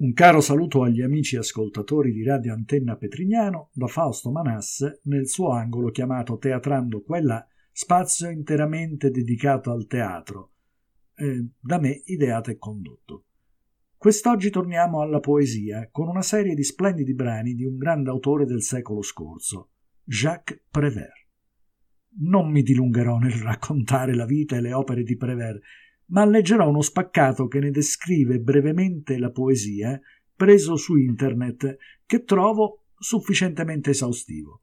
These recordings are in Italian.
Un caro saluto agli amici ascoltatori di Radio Antenna Petrignano da Fausto Manasse nel suo angolo chiamato Teatrando Quella, spazio interamente dedicato al teatro, eh, da me ideato e condotto. Quest'oggi torniamo alla poesia con una serie di splendidi brani di un grande autore del secolo scorso, Jacques Prévert. Non mi dilungherò nel raccontare la vita e le opere di Prévert, ma leggerò uno spaccato che ne descrive brevemente la poesia preso su internet che trovo sufficientemente esaustivo.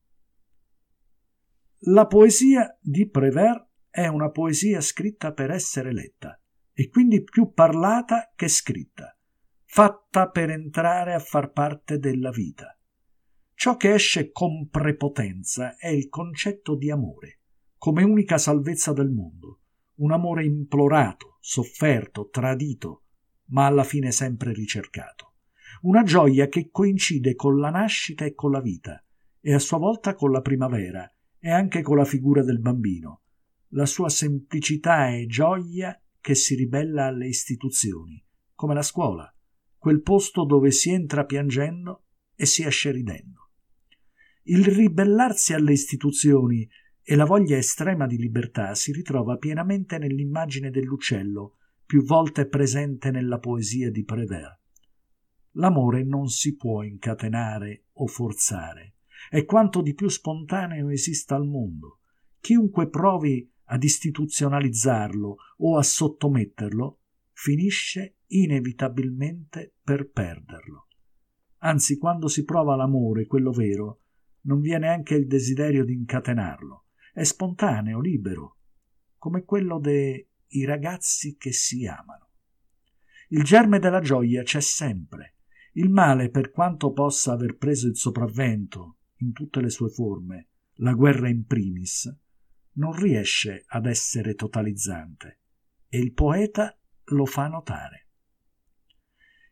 La poesia di Prévert è una poesia scritta per essere letta e quindi più parlata che scritta, fatta per entrare a far parte della vita. Ciò che esce con prepotenza è il concetto di amore, come unica salvezza del mondo, un amore implorato, sofferto, tradito, ma alla fine sempre ricercato. Una gioia che coincide con la nascita e con la vita, e a sua volta con la primavera, e anche con la figura del bambino. La sua semplicità e gioia che si ribella alle istituzioni, come la scuola, quel posto dove si entra piangendo e si esce ridendo. Il ribellarsi alle istituzioni e la voglia estrema di libertà si ritrova pienamente nell'immagine dell'uccello, più volte presente nella poesia di Prévert. L'amore non si può incatenare o forzare, è quanto di più spontaneo esista al mondo. Chiunque provi ad istituzionalizzarlo o a sottometterlo, finisce inevitabilmente per perderlo. Anzi, quando si prova l'amore, quello vero, non viene anche il desiderio di incatenarlo è spontaneo, libero, come quello dei ragazzi che si amano. Il germe della gioia c'è sempre. Il male, per quanto possa aver preso il sopravvento in tutte le sue forme, la guerra in primis, non riesce ad essere totalizzante e il poeta lo fa notare.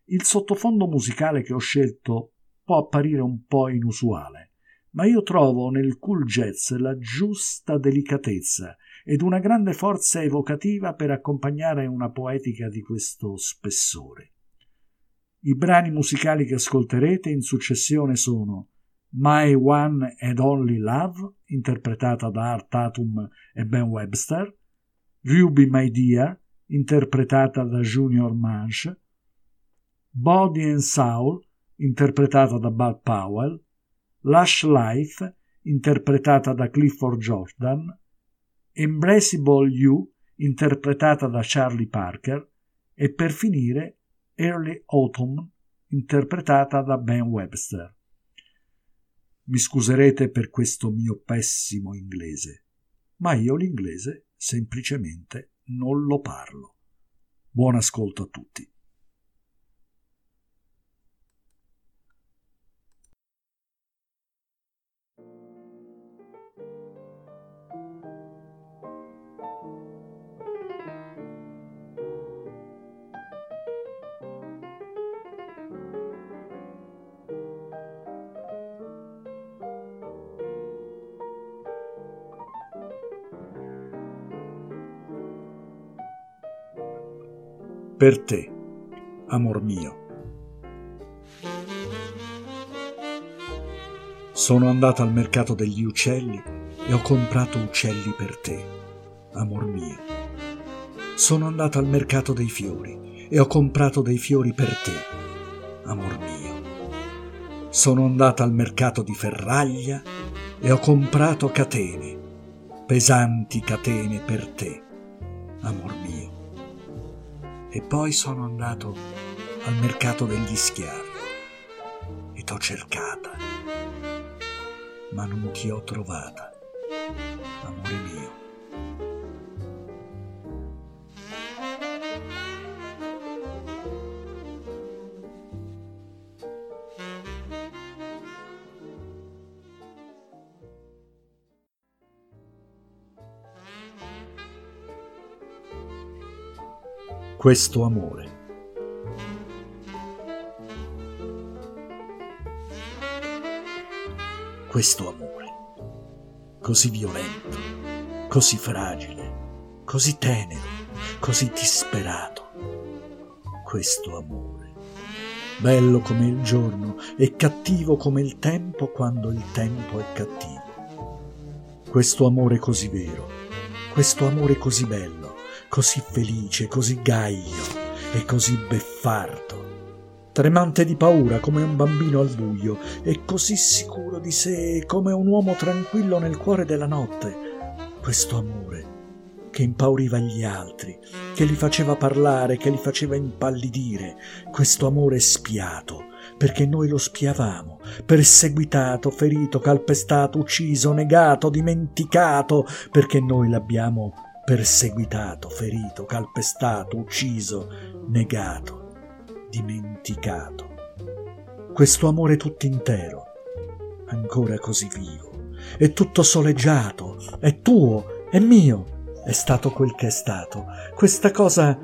Il sottofondo musicale che ho scelto può apparire un po' inusuale, ma io trovo nel cool jazz la giusta delicatezza ed una grande forza evocativa per accompagnare una poetica di questo spessore. I brani musicali che ascolterete in successione sono My One and Only Love, interpretata da Art Tatum e Ben Webster, Ruby My Dear, interpretata da Junior Manche, Body and Soul, interpretata da Bud Powell, Lush Life, interpretata da Clifford Jordan, Embraceable You, interpretata da Charlie Parker, e per finire Early Autumn, interpretata da Ben Webster. Mi scuserete per questo mio pessimo inglese, ma io l'inglese semplicemente non lo parlo. Buon ascolto a tutti. Per te, amor mio. Sono andata al mercato degli uccelli e ho comprato uccelli per te, amor mio. Sono andata al mercato dei fiori e ho comprato dei fiori per te, amor mio. Sono andata al mercato di ferraglia e ho comprato catene, pesanti catene per te, amor mio e poi sono andato al mercato degli schiavi e t'ho cercata, ma non ti ho trovata, amore mio. Questo amore. Questo amore, così violento, così fragile, così tenero, così disperato, questo amore bello come il giorno e cattivo come il tempo quando il tempo è cattivo. Questo amore così vero, questo amore così bello, così felice, così gaio e così beffardo tremante di paura come un bambino al buio e così sicuro di sé come un uomo tranquillo nel cuore della notte. Questo amore che impauriva gli altri, che li faceva parlare, che li faceva impallidire, questo amore spiato, perché noi lo spiavamo, perseguitato, ferito, calpestato, ucciso, negato, dimenticato, perché noi l'abbiamo perseguitato, ferito, calpestato, ucciso, negato dimenticato. Questo amore tutto intero, ancora così vivo, è tutto soleggiato, è tuo, è mio, è stato quel che è stato, questa cosa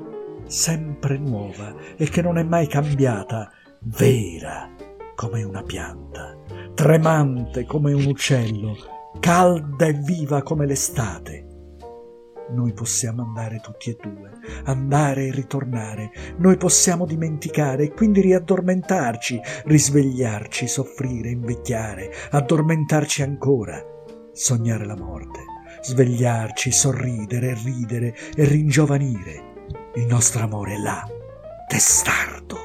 sempre nuova e che non è mai cambiata, vera come una pianta, tremante come un uccello, calda e viva come l'estate noi possiamo andare tutti e due, andare e ritornare, noi possiamo dimenticare e quindi riaddormentarci, risvegliarci, soffrire, invecchiare, addormentarci ancora, sognare la morte, svegliarci, sorridere, ridere e ringiovanire. Il nostro amore è là, testardo,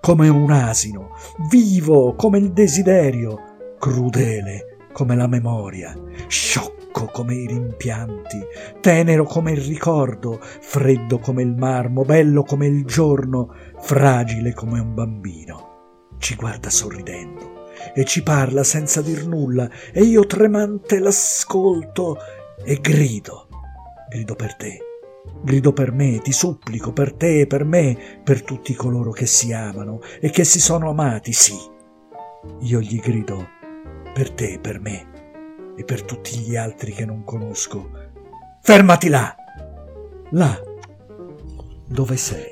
come un asino, vivo come il desiderio, crudele come la memoria, sciocco secco come i rimpianti, tenero come il ricordo, freddo come il marmo, bello come il giorno, fragile come un bambino. Ci guarda sorridendo e ci parla senza dir nulla e io tremante l'ascolto e grido, grido per te. Grido per me, ti supplico, per te e per me, per tutti coloro che si amano e che si sono amati, sì. Io gli grido per te e per me e per tutti gli altri che non conosco. Fermati là! Là dove sei,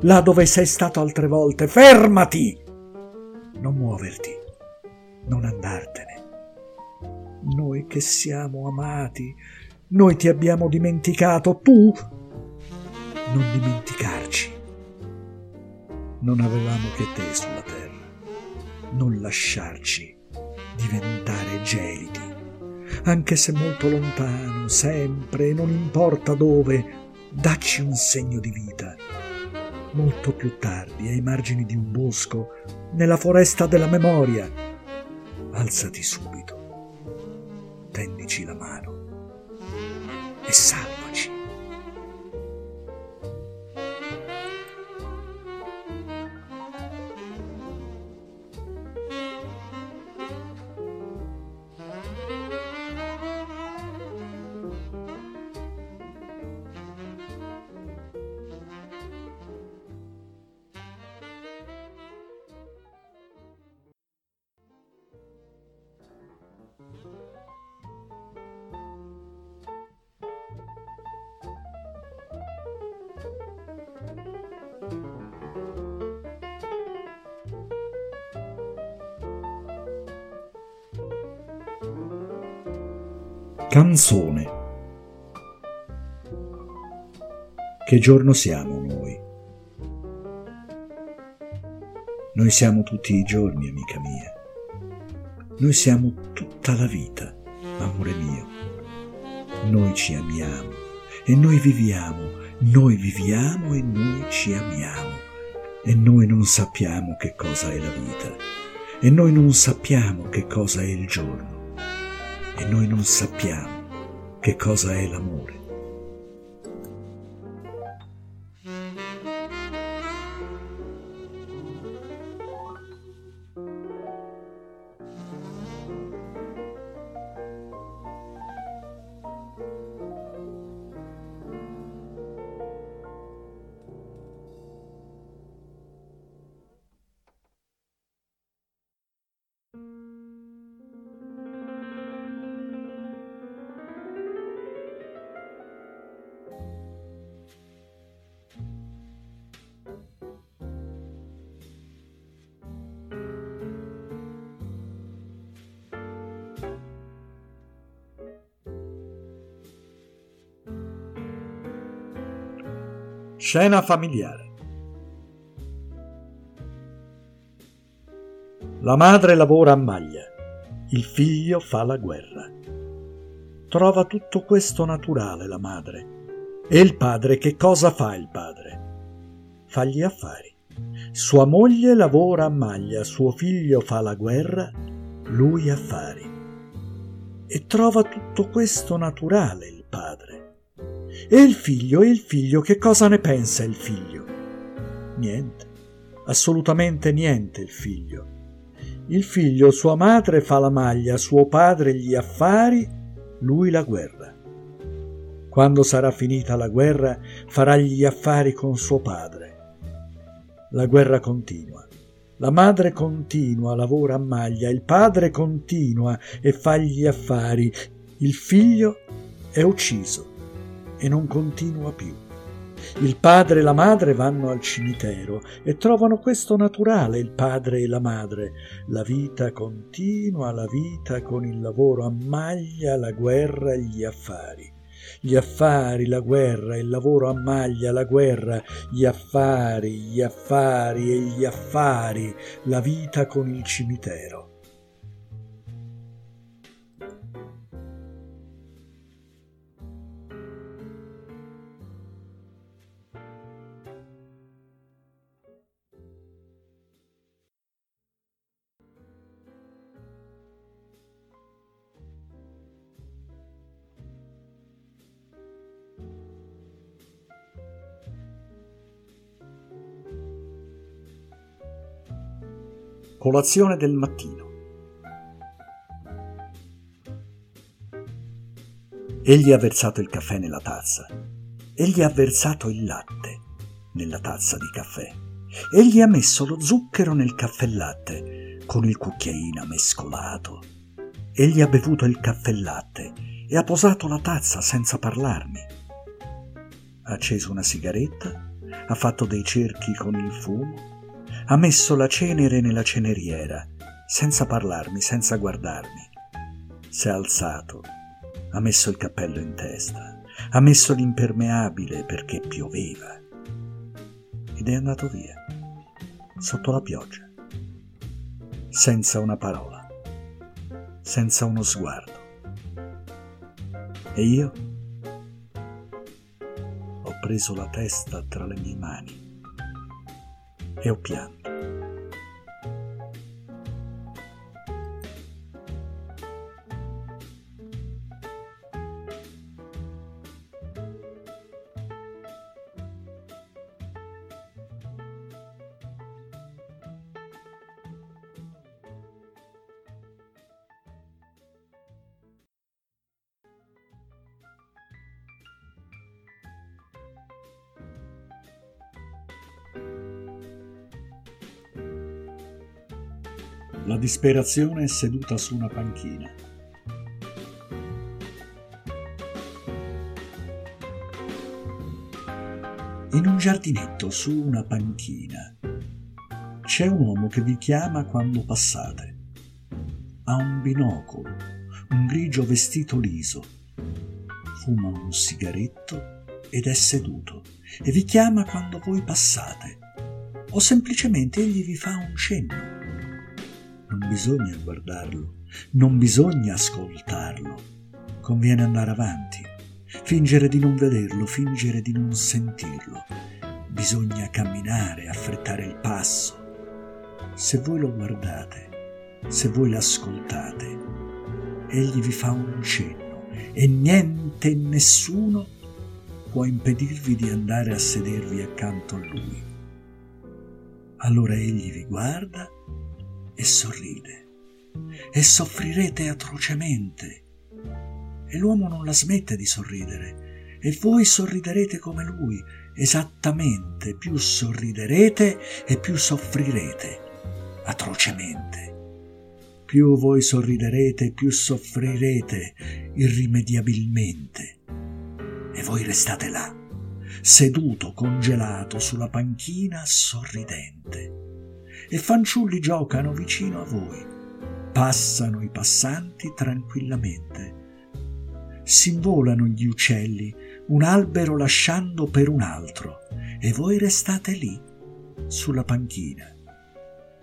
là dove sei stato altre volte, fermati! Non muoverti, non andartene. Noi che siamo amati, noi ti abbiamo dimenticato, tu non dimenticarci. Non avevamo che te sulla terra, non lasciarci diventare gelidi anche se molto lontano, sempre, non importa dove, dacci un segno di vita. Molto più tardi, ai margini di un bosco, nella foresta della memoria, alzati subito, tendici la mano e salva. Canzone. Che giorno siamo noi? Noi siamo tutti i giorni, amica mia. Noi siamo tutta la vita, amore mio. Noi ci amiamo e noi viviamo, noi viviamo e noi ci amiamo. E noi non sappiamo che cosa è la vita. E noi non sappiamo che cosa è il giorno e noi non sappiamo che cosa è l'amore. Scena familiare. La madre lavora a maglia, il figlio fa la guerra. Trova tutto questo naturale la madre. E il padre che cosa fa il padre? Fa gli affari. Sua moglie lavora a maglia, suo figlio fa la guerra, lui affari. E trova tutto questo naturale il padre. E il figlio, e il figlio, che cosa ne pensa il figlio? Niente, assolutamente niente il figlio. Il figlio, sua madre fa la maglia, suo padre gli affari, lui la guerra. Quando sarà finita la guerra, farà gli affari con suo padre la guerra continua. La madre continua, lavora a maglia, il padre continua e fa gli affari, il figlio è ucciso e non continua più. Il padre e la madre vanno al cimitero e trovano questo naturale, il padre e la madre. La vita continua, la vita con il lavoro a maglia, la guerra e gli affari gli affari, la guerra, il lavoro a maglia, la guerra, gli affari, gli affari e gli affari, la vita con il cimitero. Colazione del mattino. Egli ha versato il caffè nella tazza. Egli ha versato il latte nella tazza di caffè. Egli ha messo lo zucchero nel caffè latte con il cucchiaino mescolato. Egli ha bevuto il caffè latte e ha posato la tazza senza parlarmi. Ha acceso una sigaretta, ha fatto dei cerchi con il fumo ha messo la cenere nella ceneriera, senza parlarmi, senza guardarmi. Si è alzato, ha messo il cappello in testa, ha messo l'impermeabile perché pioveva ed è andato via, sotto la pioggia, senza una parola, senza uno sguardo. E io ho preso la testa tra le mie mani e ho pianto. La disperazione è seduta su una panchina. In un giardinetto su una panchina c'è un uomo che vi chiama quando passate. Ha un binocolo, un grigio vestito liso, fuma un sigaretto ed è seduto e vi chiama quando voi passate. O semplicemente egli vi fa un cenno bisogna guardarlo, non bisogna ascoltarlo, conviene andare avanti, fingere di non vederlo, fingere di non sentirlo. Bisogna camminare, affrettare il passo. Se voi lo guardate, se voi l'ascoltate, egli vi fa un cenno e niente e nessuno può impedirvi di andare a sedervi accanto a lui. Allora egli vi guarda e sorride e soffrirete atrocemente. E l'uomo non la smette di sorridere e voi sorriderete come lui, esattamente, più sorriderete e più soffrirete atrocemente. Più voi sorriderete, più soffrirete irrimediabilmente. E voi restate là, seduto, congelato sulla panchina, sorridente e fanciulli giocano vicino a voi. Passano i passanti tranquillamente. S'involano gli uccelli, un albero lasciando per un altro, e voi restate lì, sulla panchina.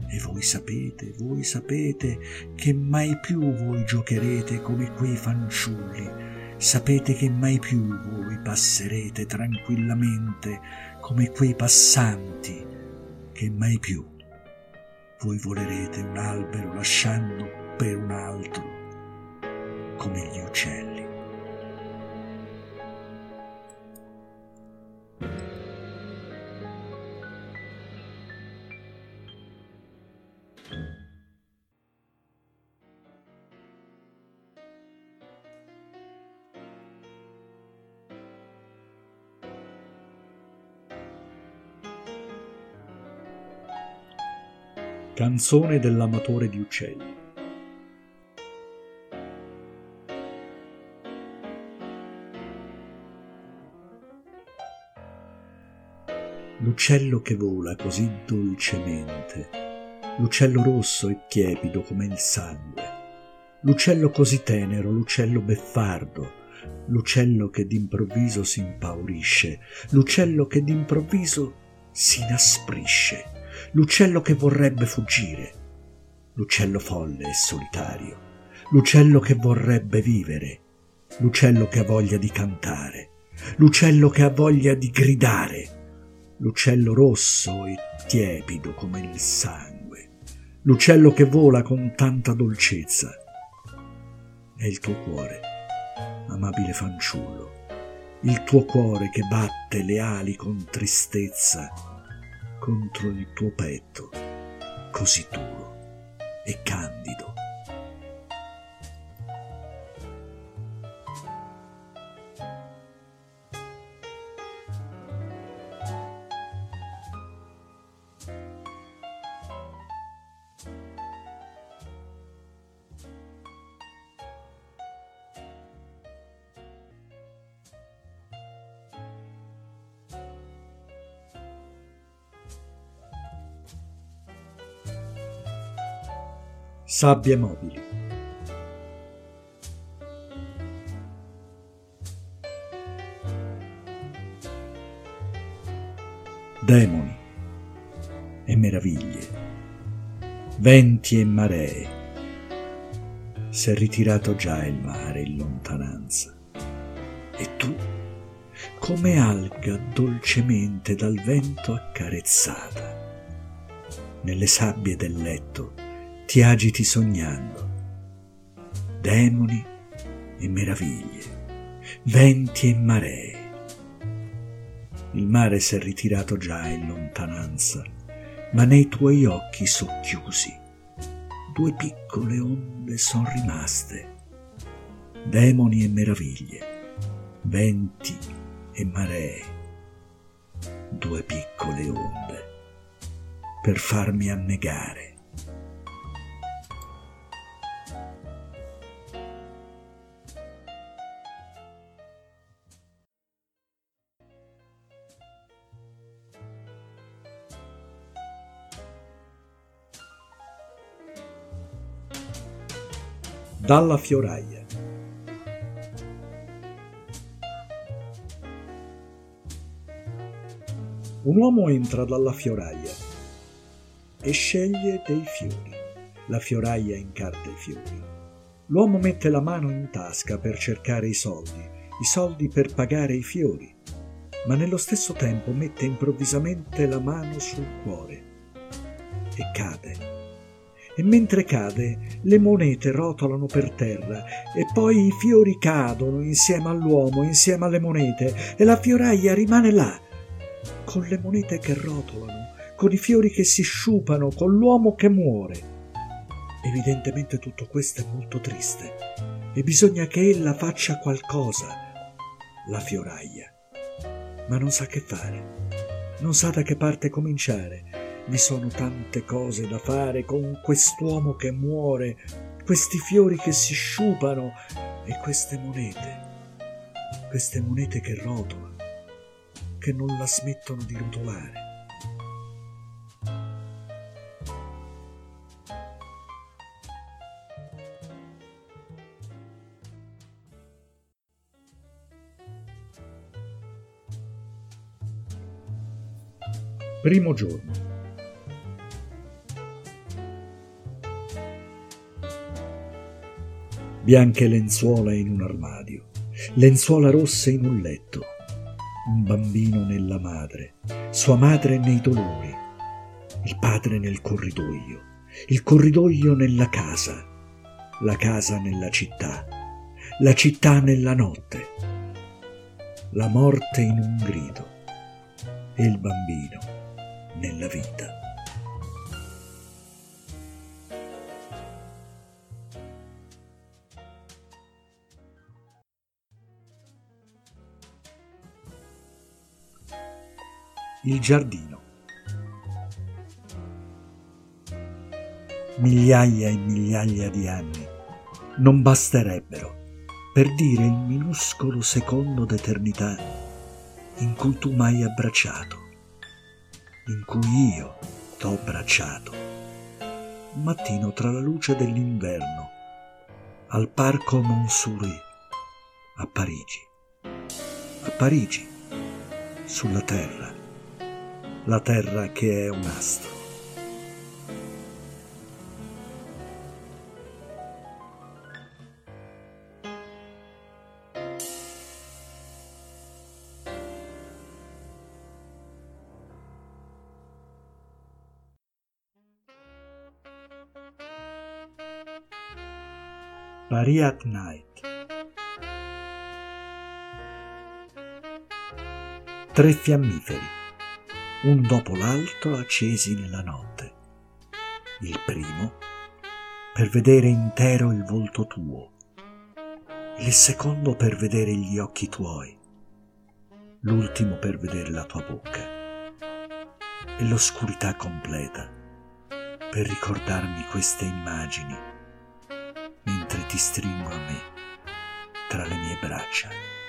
E voi sapete, voi sapete che mai più voi giocherete come quei fanciulli, sapete che mai più voi passerete tranquillamente come quei passanti, che mai più voi volerete un albero lasciando per un altro come gli uccelli. Canzone dell'amatore di uccelli. L'uccello che vola così dolcemente, l'uccello rosso e tiepido come il sangue, l'uccello così tenero, l'uccello beffardo, l'uccello che d'improvviso si impaurisce, l'uccello che d'improvviso si inasprisce l'uccello che vorrebbe fuggire, l'uccello folle e solitario, l'uccello che vorrebbe vivere, l'uccello che ha voglia di cantare, l'uccello che ha voglia di gridare, l'uccello rosso e tiepido come il sangue, l'uccello che vola con tanta dolcezza. È il tuo cuore, amabile fanciullo, il tuo cuore che batte le ali con tristezza contro il tuo petto, così duro e candido. Sabbie mobili. Demoni e meraviglie, venti e maree. S'è ritirato già il mare in lontananza. E tu, come alga dolcemente dal vento accarezzata, nelle sabbie del letto, ti agiti sognando. Demoni e meraviglie, venti e maree. Il mare s'è ritirato già in lontananza, ma nei tuoi occhi socchiusi due piccole onde son rimaste. Demoni e meraviglie, venti e maree, due piccole onde per farmi annegare Dalla fioraia. Un uomo entra dalla fioraia e sceglie dei fiori. La fioraia incarta i fiori. L'uomo mette la mano in tasca per cercare i soldi, i soldi per pagare i fiori, ma nello stesso tempo mette improvvisamente la mano sul cuore e cade e mentre cade le monete rotolano per terra e poi i fiori cadono insieme all'uomo, insieme alle monete e la fioraia rimane là, con le monete che rotolano, con i fiori che si sciupano, con l'uomo che muore. Evidentemente tutto questo è molto triste e bisogna che ella faccia qualcosa, la fioraia, ma non sa che fare, non sa da che parte cominciare vi sono tante cose da fare con quest'uomo che muore, questi fiori che si sciupano e queste monete, queste monete che rotolano, che non la smettono di rotolare. Primo giorno. Bianche lenzuola in un armadio, lenzuola rosse in un letto, un bambino nella madre, sua madre nei dolori, il padre nel corridoio, il corridoio nella casa, la casa nella città, la città nella notte, la morte in un grido e il bambino nella vita. Il giardino. Migliaia e migliaia di anni non basterebbero per dire il minuscolo secondo d'eternità in cui tu m'hai abbracciato, in cui io t'ho abbracciato. Un mattino tra la luce dell'inverno, al parco Montsouris, a Parigi. A Parigi, sulla terra la Terra che è un astro. Paris at Night Tre fiammiferi un dopo l'altro accesi nella notte. Il primo per vedere intero il volto tuo, il secondo per vedere gli occhi tuoi, l'ultimo per vedere la tua bocca e l'oscurità completa per ricordarmi queste immagini mentre ti stringo a me tra le mie braccia.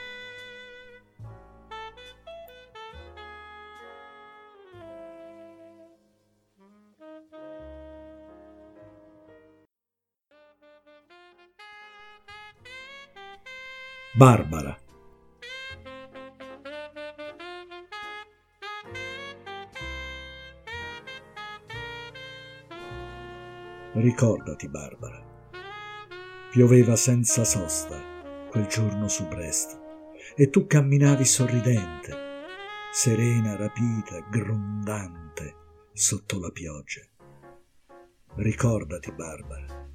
Barbara. Ricordati, Barbara. Pioveva senza sosta quel giorno su Brest e tu camminavi sorridente, serena, rapita, grondante sotto la pioggia. Ricordati, Barbara,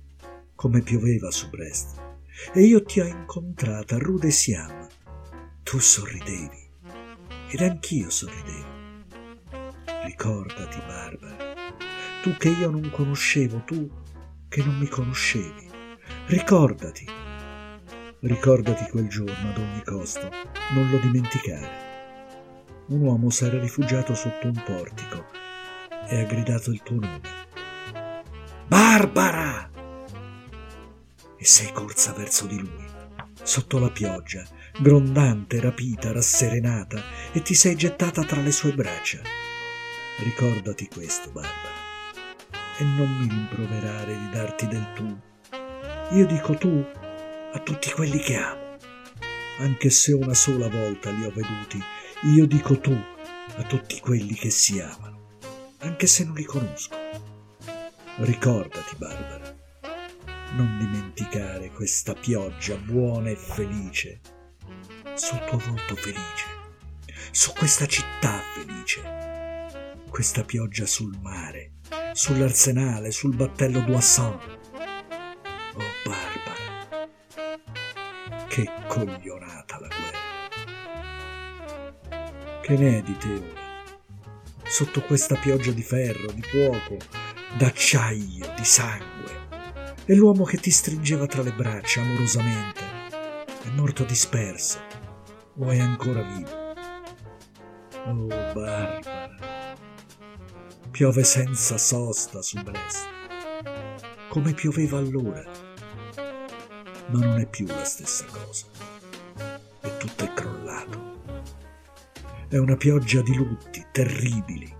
come pioveva su Brest e io ti ho incontrata a Rude Siam. Tu sorridevi ed anch'io sorridevo. Ricordati, Barbara, tu che io non conoscevo, tu che non mi conoscevi. Ricordati. Ricordati quel giorno ad ogni costo, non lo dimenticare. Un uomo s'era rifugiato sotto un portico e ha gridato il tuo nome. Barbara! E sei corsa verso di lui, sotto la pioggia, grondante, rapita, rasserenata, e ti sei gettata tra le sue braccia. Ricordati questo, Barbara, e non mi rimproverare di darti del tu. Io dico tu a tutti quelli che amo, anche se una sola volta li ho veduti, io dico tu a tutti quelli che si amano, anche se non li conosco. Ricordati, Barbara, non dimenticare questa pioggia buona e felice sul tuo volto felice, su questa città felice, questa pioggia sul mare, sull'arsenale, sul battello d'Oisson. Oh Barbara, che coglionata la guerra. Che ne è di te ora? Sotto questa pioggia di ferro, di fuoco, d'acciaio, di sangue e l'uomo che ti stringeva tra le braccia amorosamente è morto disperso o è ancora vivo. Oh Barbara, piove senza sosta su Brest, come pioveva allora, ma non è più la stessa cosa, e tutto è crollato. È una pioggia di lutti terribili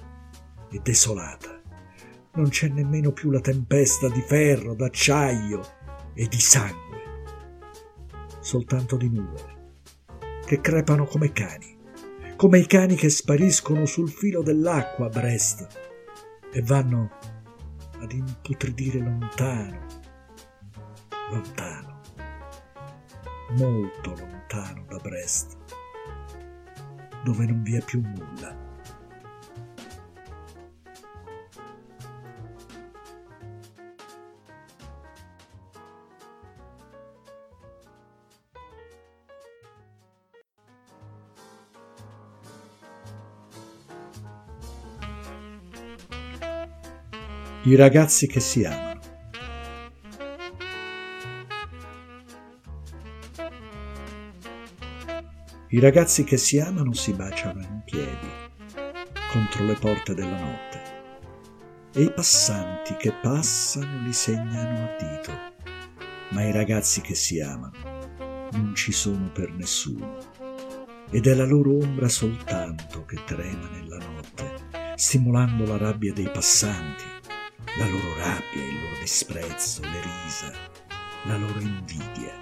e desolata non c'è nemmeno più la tempesta di ferro, d'acciaio e di sangue, soltanto di nuvole, che crepano come cani, come i cani che spariscono sul filo dell'acqua a Brest e vanno ad imputridire lontano, lontano, molto lontano da Brest, dove non vi è più nulla. I ragazzi che si amano. I ragazzi che si amano si baciano in piedi contro le porte della notte e i passanti che passano li segnano a dito, ma i ragazzi che si amano non ci sono per nessuno ed è la loro ombra soltanto che trema nella notte, stimolando la rabbia dei passanti, la loro rabbia, il loro disprezzo, le risa, la loro invidia.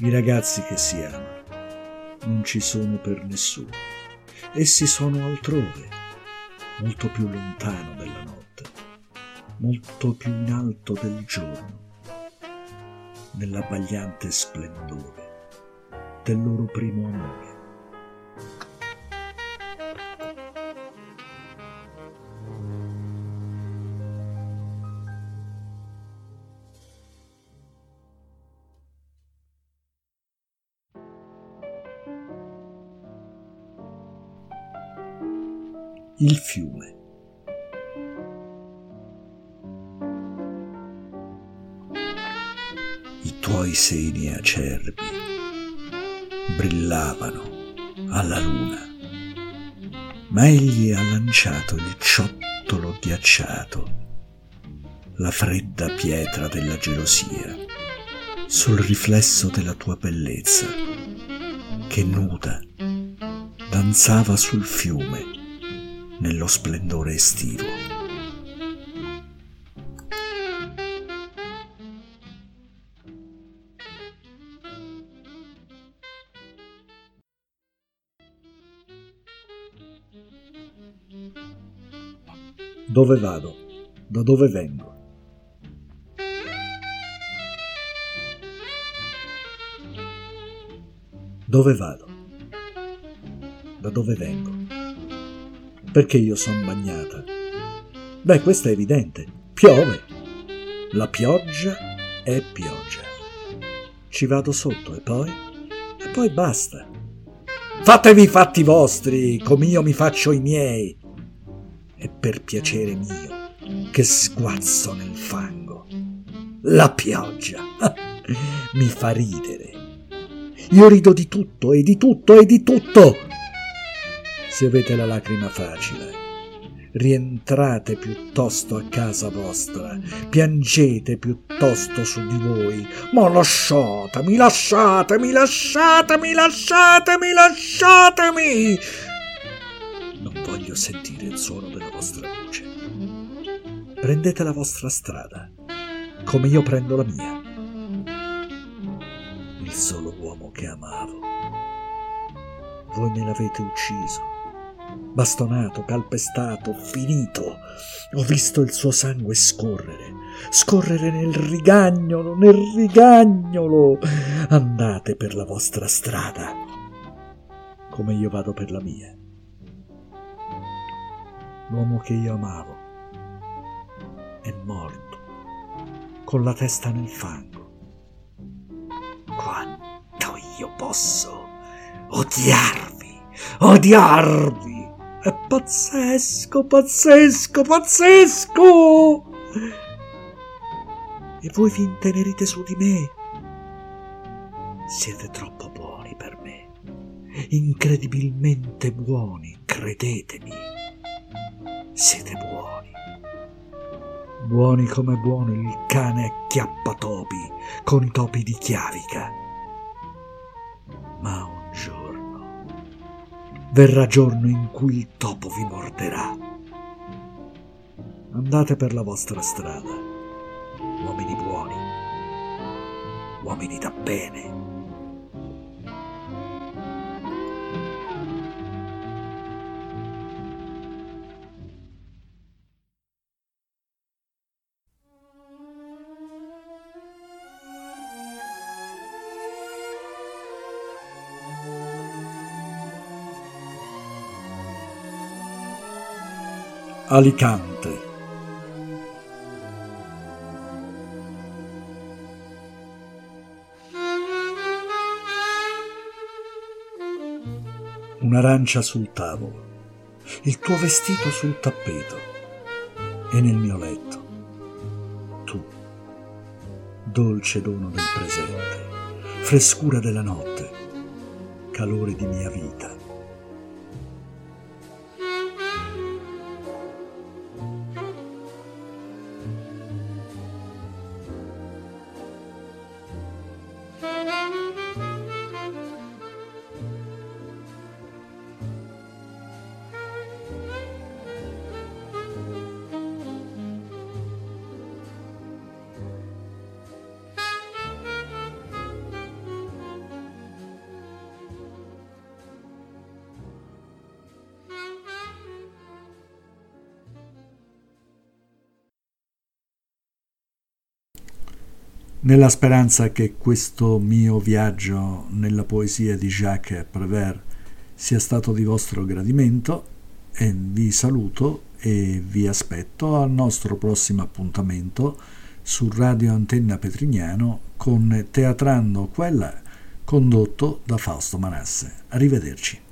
I ragazzi che si amano non ci sono per nessuno. Essi sono altrove, molto più lontano della notte, molto più in alto del giorno, nell'abbagliante splendore del loro primo amore. Il fiume. I tuoi seni acerbi brillavano alla luna, ma egli ha lanciato il ciottolo ghiacciato, la fredda pietra della gelosia, sul riflesso della tua bellezza, che nuda danzava sul fiume nello splendore estivo. Dove vado? Da dove vengo? Dove vado? Da dove vengo? Perché io sono bagnata. Beh, questo è evidente. Piove. La pioggia è pioggia. Ci vado sotto e poi? E poi basta. Fatevi i fatti vostri, come io mi faccio i miei. E per piacere mio, che sguazzo nel fango. La pioggia mi fa ridere. Io rido di tutto e di tutto e di tutto se avete la lacrima facile. Rientrate piuttosto a casa vostra, piangete piuttosto su di voi, ma lasciatemi, lasciatemi, lasciatemi, lasciatemi, lasciatemi! Non voglio sentire il suono della vostra voce. Prendete la vostra strada, come io prendo la mia. Il solo uomo che amavo. Voi me l'avete ucciso bastonato, calpestato, finito. Ho visto il suo sangue scorrere, scorrere nel rigagnolo, nel rigagnolo. Andate per la vostra strada, come io vado per la mia. L'uomo che io amavo è morto, con la testa nel fango. Quanto io posso odiarvi, odiarvi! È pazzesco, pazzesco, pazzesco! E voi vi intenerite su di me. Siete troppo buoni per me. Incredibilmente buoni, credetemi. Siete buoni. Buoni come buono il cane acchiappatopi con i topi di chiavica. Ma un verrà giorno in cui il topo vi morderà. Andate per la vostra strada, uomini buoni, uomini da bene. Alicante. Un'arancia sul tavolo, il tuo vestito sul tappeto e nel mio letto. Tu, dolce dono del presente, frescura della notte, calore di mia vita. Nella speranza che questo mio viaggio nella poesia di Jacques Prévert sia stato di vostro gradimento e vi saluto e vi aspetto al nostro prossimo appuntamento su Radio Antenna Petrignano con Teatrando Quella condotto da Fausto Manasse. Arrivederci.